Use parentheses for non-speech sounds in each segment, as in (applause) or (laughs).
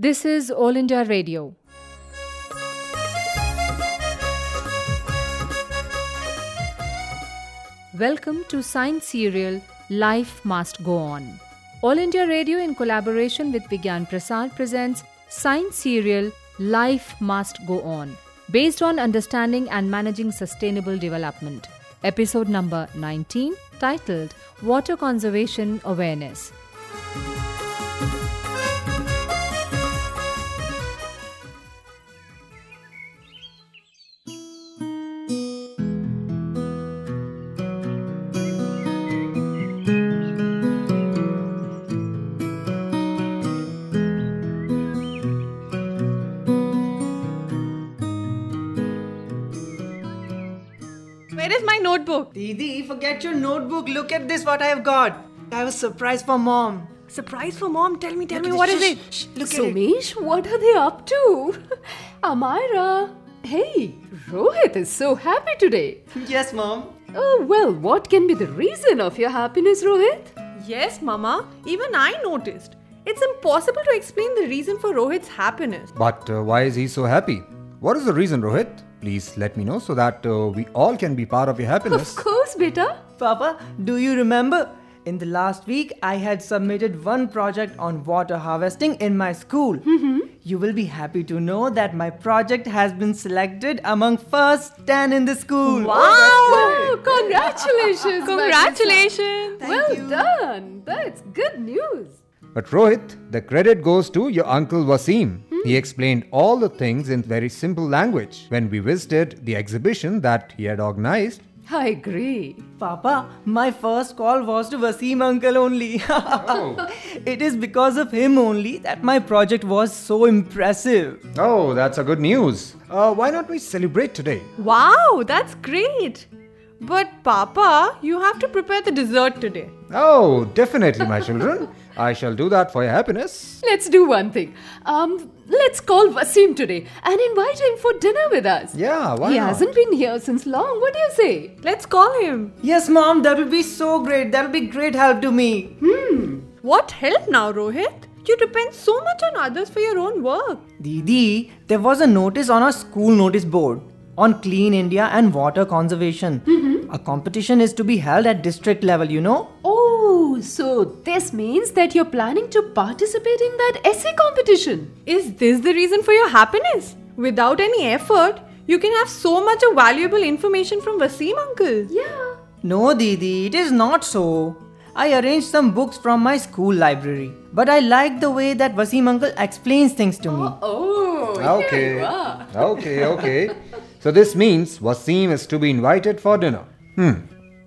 This is All India Radio. Welcome to Science Serial Life Must Go On. All India Radio, in collaboration with Vigyan Prasar, presents Science Serial Life Must Go On, based on understanding and managing sustainable development. Episode number 19, titled Water Conservation Awareness. Where is my notebook? Didi, forget your notebook. Look at this, what I have got. I have a surprise for mom. Surprise for mom. Tell me, tell me, Look what at is this. it? Shh, shh, look at it. Somesh, what are they up to? (laughs) Amira. Hey, Rohit is so happy today. Yes, mom. Oh, well, what can be the reason of your happiness, Rohit? Yes, Mama. Even I noticed. It's impossible to explain the reason for Rohit's happiness. But uh, why is he so happy? What is the reason, Rohit? Please let me know so that uh, we all can be part of your happiness. Of course, beta. Papa, do you remember? In the last week, I had submitted one project on water harvesting in my school. You will be happy to know that my project has been selected among first 10 in the school. Wow, congratulations. Congratulations. sister. Well done. That's good news. But Rohit, the credit goes to your uncle Wasim. He explained all the things in very simple language when we visited the exhibition that he had organized. I agree. Papa, my first call was to Wasim uncle only. (laughs) it is because of him only that my project was so impressive. Oh, that's a good news. Uh, why not we celebrate today? Wow, that's great. But Papa, you have to prepare the dessert today. Oh, definitely, my children. I shall do that for your happiness. Let's do one thing. Um, let's call Wasim today and invite him for dinner with us. Yeah, why he not? hasn't been here since long. What do you say? Let's call him. Yes, mom, that will be so great. That will be great help to me. Hmm. What help now, Rohit? You depend so much on others for your own work. Didi, there was a notice on our school notice board on Clean India and water conservation. A competition is to be held at district level, you know? Oh, so this means that you're planning to participate in that essay competition. Is this the reason for your happiness? Without any effort, you can have so much of valuable information from Wasim uncle. Yeah. No, Didi, it is not so. I arranged some books from my school library, but I like the way that Wasim uncle explains things to me. Oh, here Okay. you are. Okay, okay. so this means Wasim is to be invited for dinner. Hmm.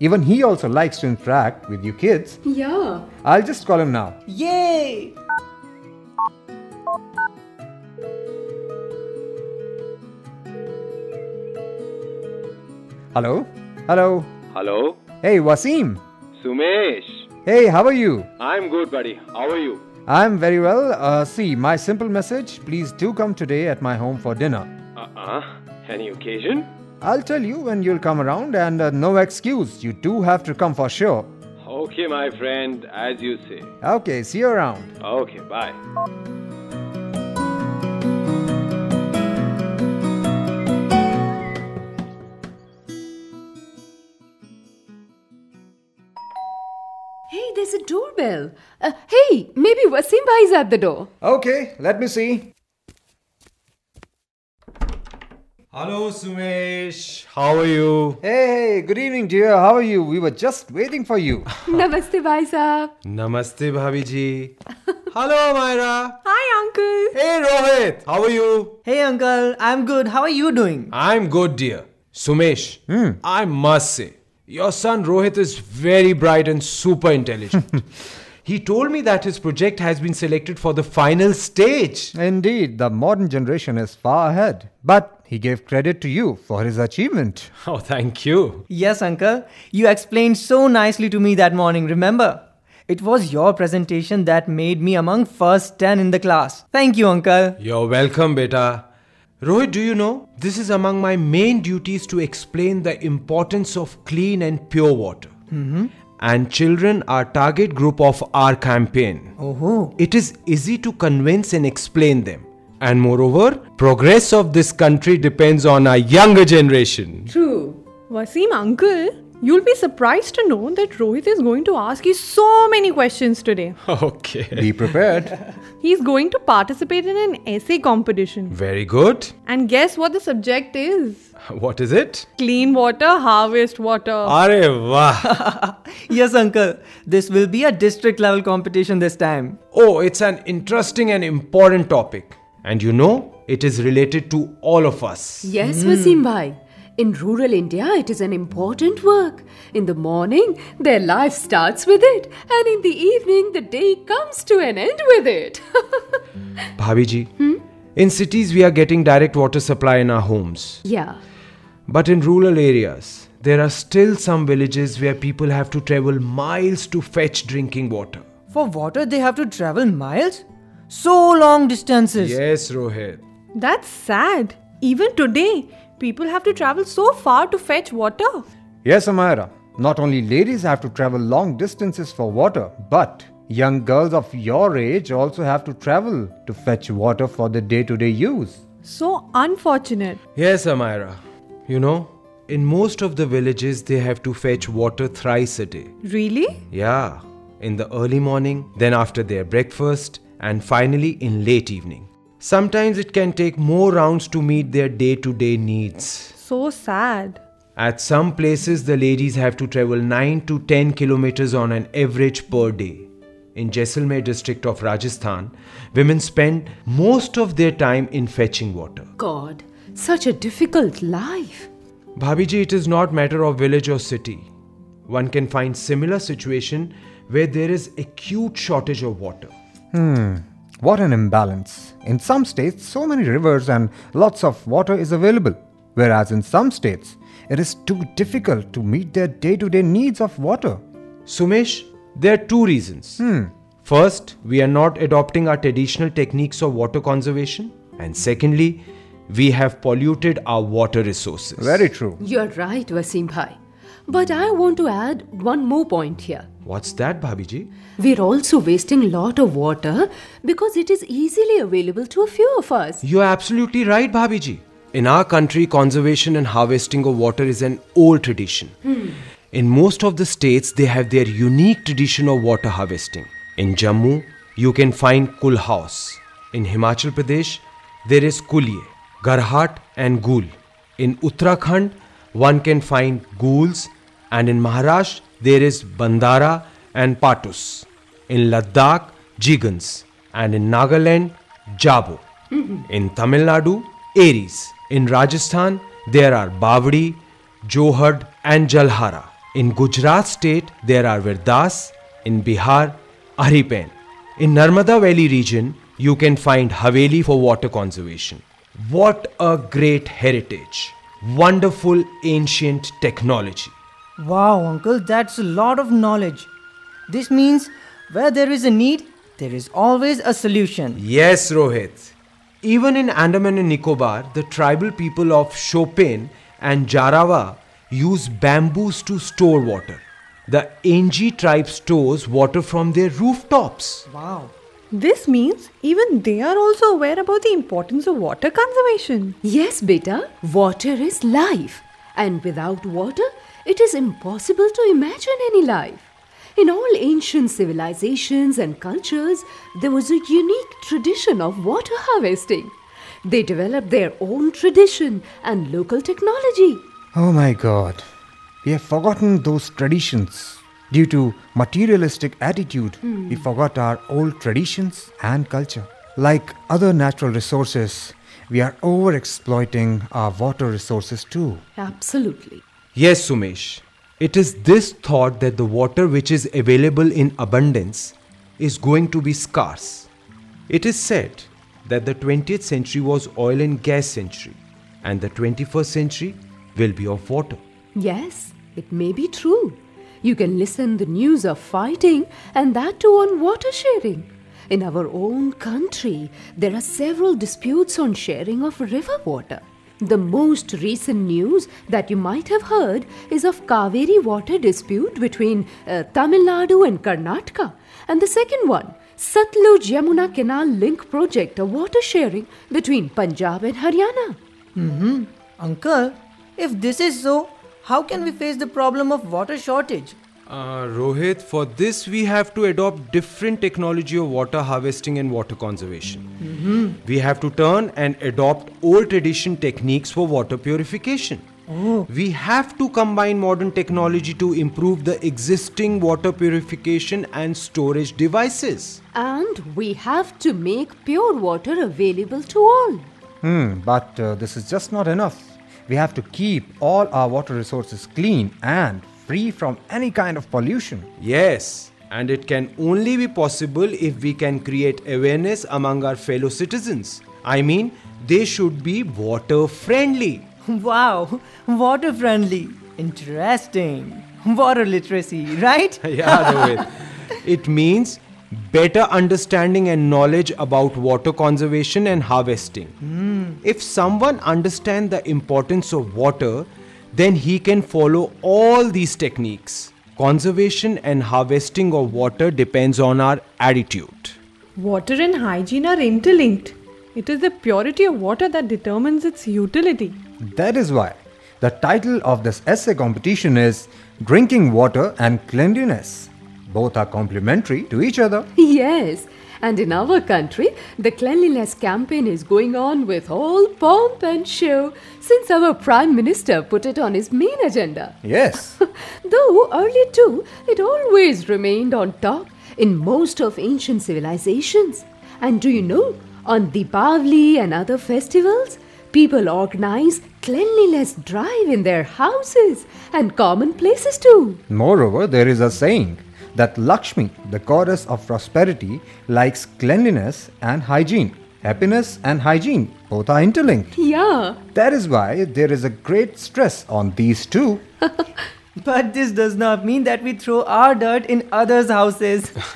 Even he also likes to interact with you kids. Yeah. I'll just call him now. Yay! Hello? Hello? Hello, Hey, Wasim. Sumesh. Hey, how are you? I'm good, buddy. How are you? I'm very well. Uh, see, my simple message please do come today at my home for dinner. Uh uh. Any occasion? I'll tell you when you'll come around, and uh, no excuse. You do have to come for sure. Okay, my friend, as you say. Okay, see you around. Okay, bye. Hey, there's a doorbell. Uh, hey, maybe Wasim Bhai is at the door. Okay, let me see. Hello, Sumesh. How are you? Hey, good evening, dear. How are you? We were just waiting for you. (laughs) Namaste, Bhai Saab. Namaste, Bhabhi ji. (laughs) Hello, Myra. Hi, uncle. Hey, Rohit. How are you? Hey, uncle, I'm good. How are you doing? I'm good, dear. Sumesh, hmm. I must say, your son Rohit is very bright and super intelligent. (laughs) he told me that his project has been selected for the final stage. Indeed, the modern generation is far ahead. But he gave credit to you for his achievement. (laughs) Oh, thank you. Yes, uncle. You explained so nicely to me that morning, remember? It was your presentation that made me among first 10 in the class. Thank you, uncle. You're welcome, beta. Rohit, do you know? This is among my main duties to explain the importance of clean and pure water. Mm-hmm. And children are target group of our campaign. Oh, It is easy to convince and explain them. And moreover, progress of this country depends on our younger generation. True. Wasim uncle, you'll be surprised to know that Rohit is going to ask you so many questions today. (laughs) Okay. Be prepared. He's going to participate in an essay competition. Very good. And guess what the subject is? What is it? Clean water, harvest water. Are wah. (laughs) yes, uncle. This will be a district level competition this time. Oh, it's an interesting and important topic. And you know, it is related to all of us. Yes, Wasim Bhai. In rural India, it is an important work. In the morning, their life starts with it, and in the evening, the day comes to an end with it. (laughs) Bhabiji, hmm? in cities we are getting direct water supply in our homes. yeah. But in rural areas, there are still some villages where people have to travel miles to fetch drinking water. For water, they have to travel miles? So long distances. Yes, Rohit. That's sad. Even today, people have to travel so far to fetch water. Yes, Amira. Not only ladies have to travel long distances for water, but young girls of your age also have to travel to fetch water for the day to day use. So unfortunate. Yes, Amira. You know, in most of the villages, they have to fetch water thrice a day. Really? Yeah, in the early morning, then after their breakfast, and finally in late evening. Sometimes it can take more rounds to meet their day to day needs. So sad. At some places, the ladies have to travel 9 to 10 kilometers on an average per day. In Jaisalmer district of Rajasthan, women spend most of their time in fetching water. God, such a difficult life. Bhabiji, it is not matter of village or city. One can find similar situation where there is acute shortage of water. Hmm. What an imbalance. In some states, so many rivers and lots of water is available, whereas in some states, it is too difficult to meet their day to day needs of water. Sumesh, there are two reasons. Hmm. First, we are not adopting our traditional techniques of water conservation. And secondly, we have polluted our water resources. Very true. You're right, Wasim Bhai. But I want to add one more point here. What's that, Bhabiji? We're also wasting a lot of water because it is easily available to a few of us. You're absolutely right, Bhabiji. In our country, conservation and harvesting of water is an old tradition. Hmm. In most of the states, they have their unique tradition of water harvesting. In Jammu, you can find Kul House. In Himachal Pradesh, there is Kulye, Garhat, and Gul. In Uttarakhand, one can find Ghouls, and in Maharashtra, there is Bhandara and Patus. In Ladakh, Jigans, and in Nagaland, Jabo. Mm-hmm. In Tamil Nadu, Eris. In Rajasthan, there are Bavdi, Johad, and Jhalara. In Gujarat state, there are Virdas. In Bihar, Aripen. In Narmada Valley region, you can find Haveli for water conservation. What a great heritage! Wonderful ancient technology. Wow, uncle, that's a lot of knowledge. This means where there is a need, there is always a solution. Yes, Rohit. Even in Andaman and Nicobar, the tribal people of Shompen and Jarawa use bamboos to store water. The Onge tribe stores water from their rooftops. Wow. This means even they are also aware about the importance of water conservation. Yes, beta, water is life. And without water, it is impossible to imagine any life. In all ancient civilizations and cultures, there was a unique tradition of water harvesting. They developed their own tradition and local technology. Oh my god. We have forgotten those traditions. Due to materialistic attitude, hmm. we forgot our old traditions and culture. Like other natural resources, we are over exploiting our water resources too. Absolutely. Yes, Sumesh. It is this thought that the water which is available in abundance is going to be scarce. It is said that the 20th century was oil and gas century and the 21st century will be of water. Yes, it may be true. You can listen the news of fighting and that too on water sharing. In our own country, there are several disputes on sharing of river water. The most recent news that you might have heard is of Kaveri water dispute between uh, Tamil Nadu and Karnataka. And the second one, Satluj Yamuna Canal Link Project, a water sharing between Punjab and Haryana. Hmm, uncle, if this is so, how can we face the problem of water shortage? Uh, Rohit, for this we have to adopt different technology of water harvesting and water conservation. We have to turn and adopt old tradition techniques for water purification. We have to combine modern technology to improve the existing water purification and storage devices. And we have to make pure water available to all. Hmm, but uh, this is just not enough. We have to keep all our water resources clean and free from any kind of pollution. Yes, and it can only be possible if we can create awareness among our fellow citizens. I mean, they should be water friendly. (laughs) Wow, water friendly. Interesting. Water literacy, right? (laughs) yeah, Rohit. It means better understanding and knowledge about water conservation and harvesting. Hmm. If someone understands the importance of water, then he can follow all these techniques. Conservation and harvesting of water depends on our attitude. Water and hygiene are interlinked. It is the purity of water that determines its utility. That is why the title of this essay competition is Drinking Water and Cleanliness. Both are complementary to each other. Yes, and in our country, the cleanliness campaign is going on with all pomp and show since our Prime Minister put it on his main agenda. Yes. (laughs) Though earlier too, it always remained on top in most of ancient civilizations. And do you know, on Deepavali and other festivals, people organize cleanliness drive in their houses and common places too. Moreover, there is a saying that Lakshmi, the goddess of prosperity, likes cleanliness and hygiene. Happiness and hygiene both are interlinked. Yeah. That is why there is a great stress on these two. (laughs) But this does not mean that we throw our dirt in others' houses. (laughs) (laughs)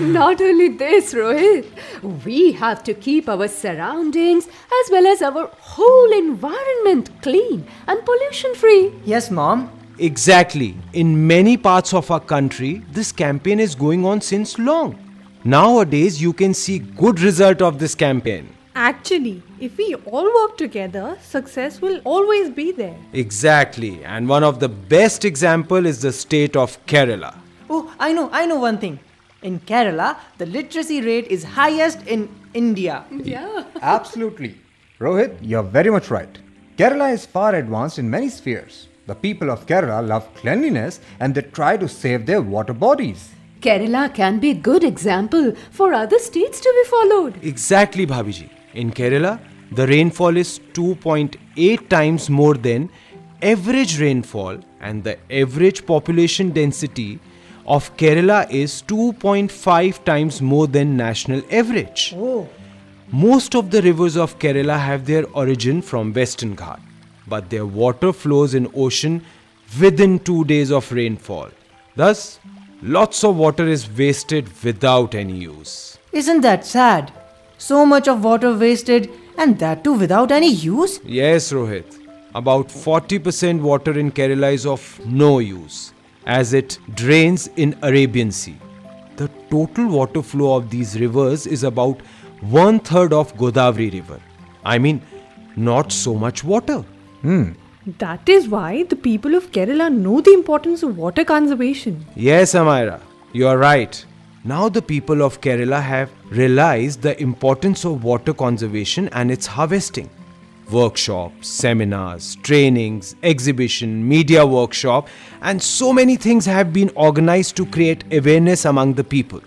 Not only this, Rohit, we have to keep our surroundings as well as our whole environment clean and pollution free. yes, Mom. Exactly. In many parts of our country, this campaign is going on since long. Nowadays, you can see good result of this campaign. Actually, if we all work together, success will always be there. Exactly. And one of the best example is the state of Kerala. Oh, I know, I know one thing. In Kerala, the literacy rate is highest in India. Yeah. Absolutely. Rohit, you're very much right. Kerala is far advanced in many spheres. The people of Kerala love cleanliness and they try to save their water bodies. Kerala can be a good example for other states to be followed. Exactly, Bhabiji. In Kerala, the rainfall is 2.8 times more than average rainfall, and the average population density of Kerala is 2.5 times more than national average. Oh, Most of the rivers of Kerala have their origin from Western Ghat, but their water flows in ocean within 2 days of rainfall. Thus, lots of water is wasted without any use. isn't that sad? So much of water wasted, and that too without any use? Yes, Rohit. About 40% water in Kerala is of no use as it drains in Arabian Sea. The total water flow of these rivers is about one third of Godavari River. I mean, not so much water. Hmm. That is why the people of Kerala know the importance of water conservation. Yes, Amira, you are right. Now the people of Kerala have realized the importance of water conservation and its harvesting. Workshops, seminars, trainings, exhibition, media workshop, and so many things have been organized to create awareness among the people.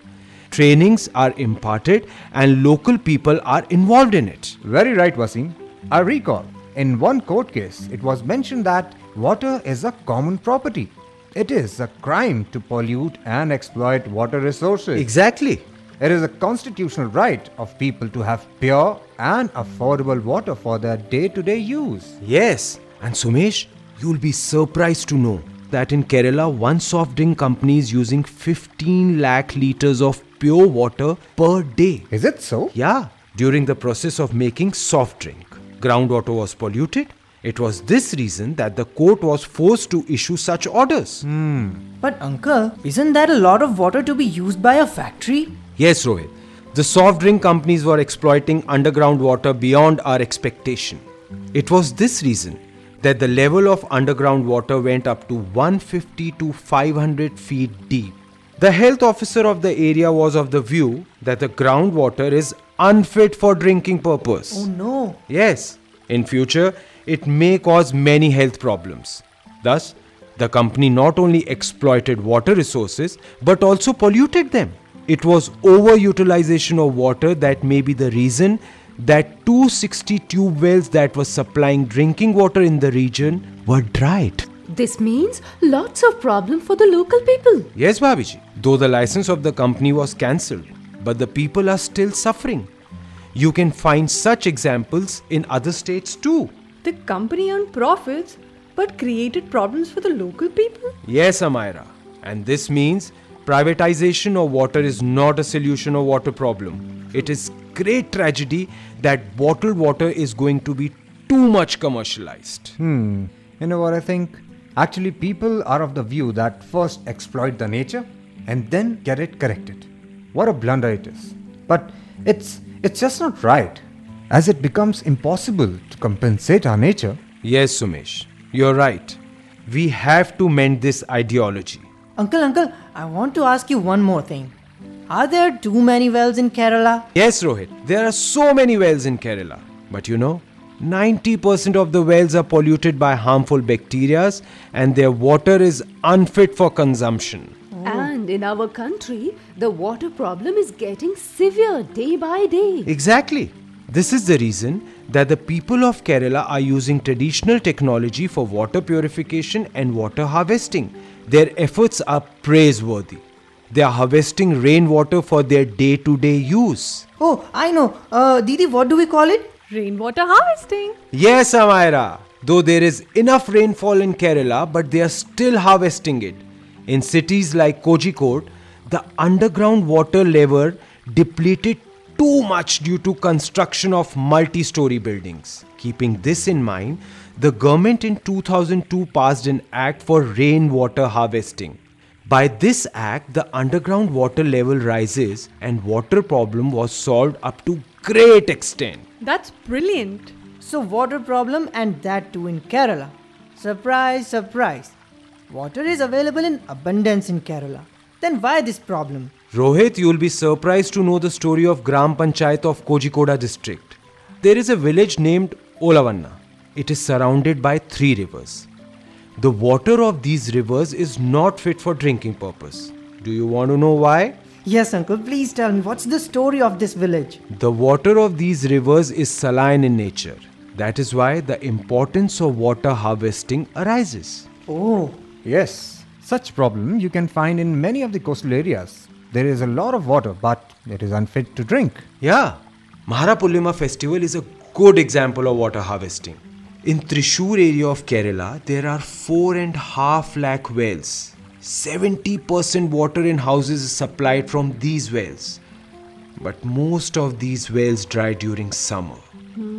Trainings are imparted and local people are involved in it. Very right, Wasim. I recall in one court case, it was mentioned that water is a common property. It is a crime to pollute and exploit water resources. Exactly. It is a constitutional right of people to have pure and affordable water for their day to day use. Yes, and Sumesh, you'll be surprised to know that in Kerala, one soft drink company is using 15 lakh liters of pure water per day. Is it so? Yeah, during the process of making soft drink. Groundwater was polluted. It was this reason that the court was forced to issue such orders. Hmm. But uncle, isn't that a lot of water to be used by a factory? Yes, Rohit. The soft drink companies were exploiting underground water beyond our expectation. It was this reason that the level of underground water went up to 150 to 500 feet deep. The health officer of the area was of the view that the groundwater is unfit for drinking purpose. Oh no. Yes, in future it may cause many health problems. Thus, the company not only exploited water resources but also polluted them. It was overutilization of water that may be the reason that 260 tube wells that were supplying drinking water in the region were dried. This means lots of problem for the local people. Yes, Babiji, though the license of the company was cancelled, but the people are still suffering. You can find such examples in other states too. The company earned profits but created problems for the local people? Yes, Amira. And this means privatization of water is not a solution of water problem. It is great tragedy that bottled water is going to be too much commercialized. Hmm. You know what I think? Actually, people are of the view that first exploit the nature and then get it corrected. What a blunder it is. But it's it's just not right. As it becomes impossible to compensate our nature. Yes, Sumesh, you're right. We have to mend this ideology. Uncle, uncle, I want to ask you one more thing. Are there too many wells in Kerala? Yes, Rohit, there are so many wells in Kerala. But you know, 90% of the wells are polluted by harmful bacteria and their water is unfit for consumption. And in our country, the water problem is getting severe day by day. Exactly. This is the reason that the people of Kerala are using traditional technology for water purification and water harvesting. Their efforts are praiseworthy. They are harvesting rainwater for their day to day use. Oh, I know. Uh, Didi, what do we call it? Rainwater harvesting. Yes, Amira. Though there is enough rainfall in Kerala, but they are still harvesting it. In cities like Kozhikode, the underground water level depleted too much due to construction of multi-story buildings. Keeping this in mind, the government in 2002 passed an act for rainwater harvesting. By this act, the underground water level rises and water problem was solved up to great extent. That's brilliant. So, water problem and that too in Kerala. Surprise, surprise. Water is available in abundance in Kerala. Then why this problem? Rohit, you will be surprised to know the story of Gram Panchayat of Kozhikode district. There is a village named Olavanna. It is surrounded by three rivers. The water of these rivers is not fit for drinking purpose. Do you want to know why? Yes, uncle, please tell me what's the story of this village? The water of these rivers is saline in nature. That is why the importance of water harvesting arises. Oh, Yes, such problem you can find in many of the coastal areas. There is a lot of water, but it is unfit to drink. Yeah, Mazhapolima festival is a good example of water harvesting. In Trishur area of Kerala, there are four and half lakh wells. 70% water in houses is supplied from these wells. But most of these wells dry during summer.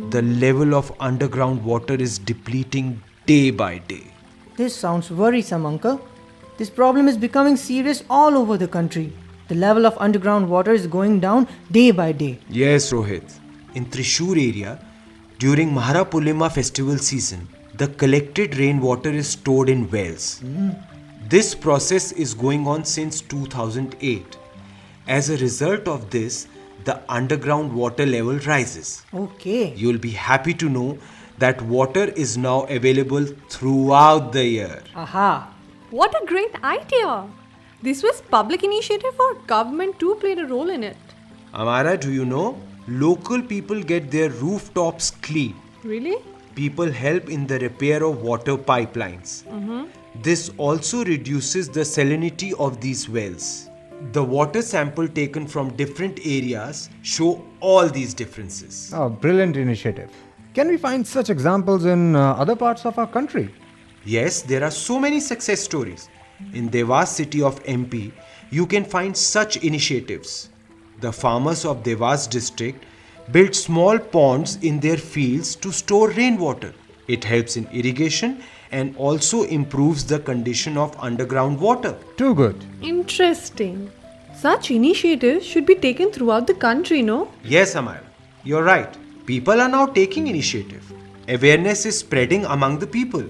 The level of underground water is depleting day by day. This sounds worrisome, uncle. This problem is becoming serious all over the country. The level of underground water is going down day by day. Yes, Rohit. In Trishur area, during Mazhapolima festival season, the collected rainwater is stored in wells. This process is going on since 2008. As a result of this, the underground water level rises. Okay. You'll be happy to know that water is now available throughout the year. Aha. What a great idea! This was public initiative or government too played a role in it. Amara, do you know? Local people get their rooftops clean. Really? people help in the repair of water pipelines. Mm-hmm. This also reduces the salinity of these wells. The water sample taken from different areas show all these differences. A brilliant initiative. Can we find such examples in uh, other parts of our country? Yes, there are so many success stories. In Dewas city of MP, you can find such initiatives. The farmers of Dewas district build small ponds in their fields to store rainwater. It helps in irrigation and also improves the condition of underground water. Too good. Interesting. Such initiatives should be taken throughout the country, no? Yes, Amaya, you're right. People are now taking initiative. Awareness is spreading among the people.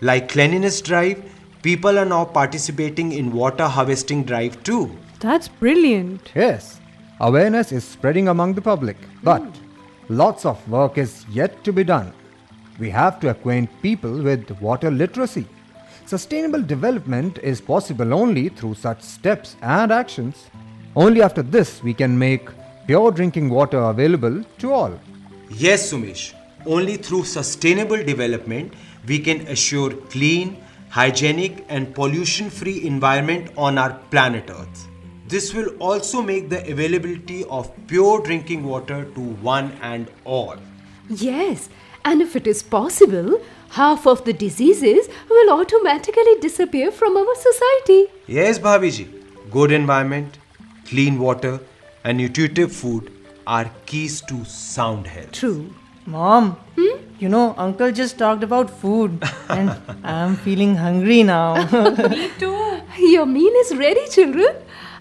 Like cleanliness drive, people are now participating in water harvesting drive too. That's brilliant. Yes, awareness is spreading among the public, but hmm. lots of work is yet to be done. We have to acquaint people with water literacy. Sustainable development is possible only through such steps and actions. Only after this we can make pure drinking water available to all. Yes, Sumesh. Only through sustainable development we can assure clean, hygienic and pollution free environment on our planet Earth. This will also make the availability of pure drinking water to one and all. Yes, and if it is possible, half of the diseases will automatically disappear from our society. Yes, Bhaviji. Good environment, clean water, and nutritive food are keys to sound health. True. Mom, you know, Uncle just talked about food, (laughs) and I'm feeling hungry now. (laughs) Me too. Your meal is ready, children.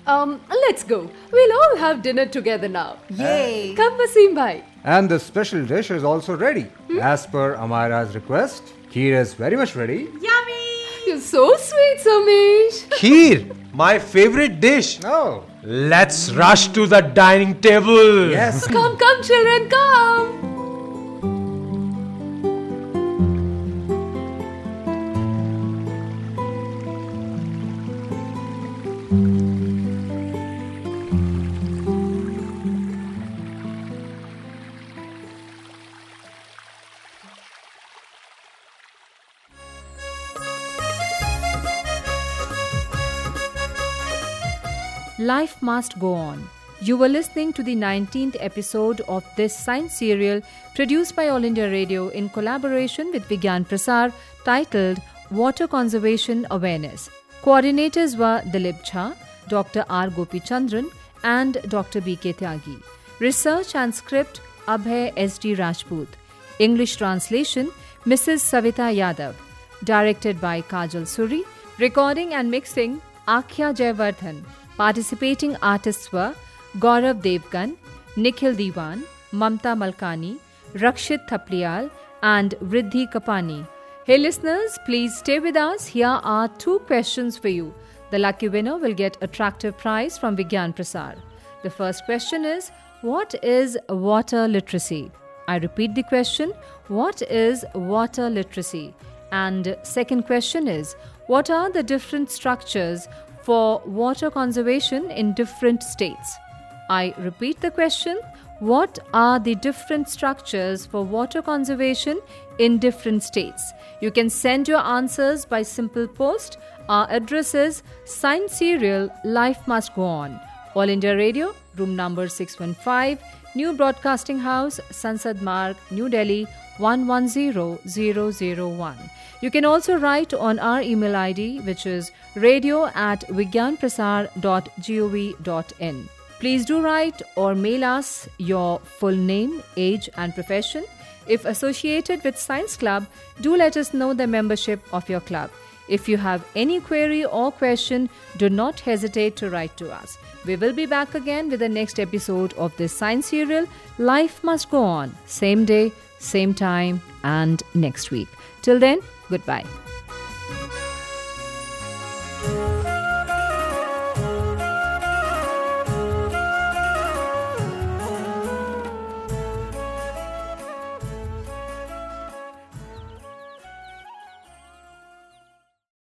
Um, let's go. We'll all have dinner together now. Yay! Come, Wasim bhai. And the special dish is also ready. As per Amara's request, kheer is very much ready. You're so sweet, Somesh. Kheer, my favorite dish. Oh, Let's rush to the dining table. yes. Come, come, children, come. Life must go on. You were listening to the 19th episode of this science serial produced by All India Radio in collaboration with Vigyan Prasar titled Water Conservation Awareness. Coordinators were Dilip Jha, Dr. R. Gopichandran, and Dr. B. K. Tyagi. Research and script Abhay S. D. Rajput. English translation Mrs. Savita Yadav. Directed by Kajal Suri. Recording and mixing Akhya Jayavardhan. Participating artists were Gaurav Devgan, Nikhil Diwan, Mamta Malkani, Rakshit Thapliyal, and Vriddhi Kapani. Hey listeners, please stay with us. Here are two questions for you. The lucky winner will get attractive prize from Vigyan Prasar. The first question is What is water literacy? I repeat the question What is water literacy? And second question is What are the different structures for water conservation in different states? I repeat the question What are the different structures for water conservation in different states? You can send your answers by simple post. Our address is Science Serial Life Must Go On. All India Radio, room number 615, New Broadcasting House, Sansad Marg, New Delhi 110001. You can also write on our email ID, which is radio at vigyanprasar.gov.in. Please do write or mail us your full name, age, and profession. If associated with Science Club, do let us know the membership of your club. If you have any query or question, do not hesitate to write to us. We will be back again with the next episode of this science serial. Life must go on. Same day, same time, and next week. Till then, goodbye.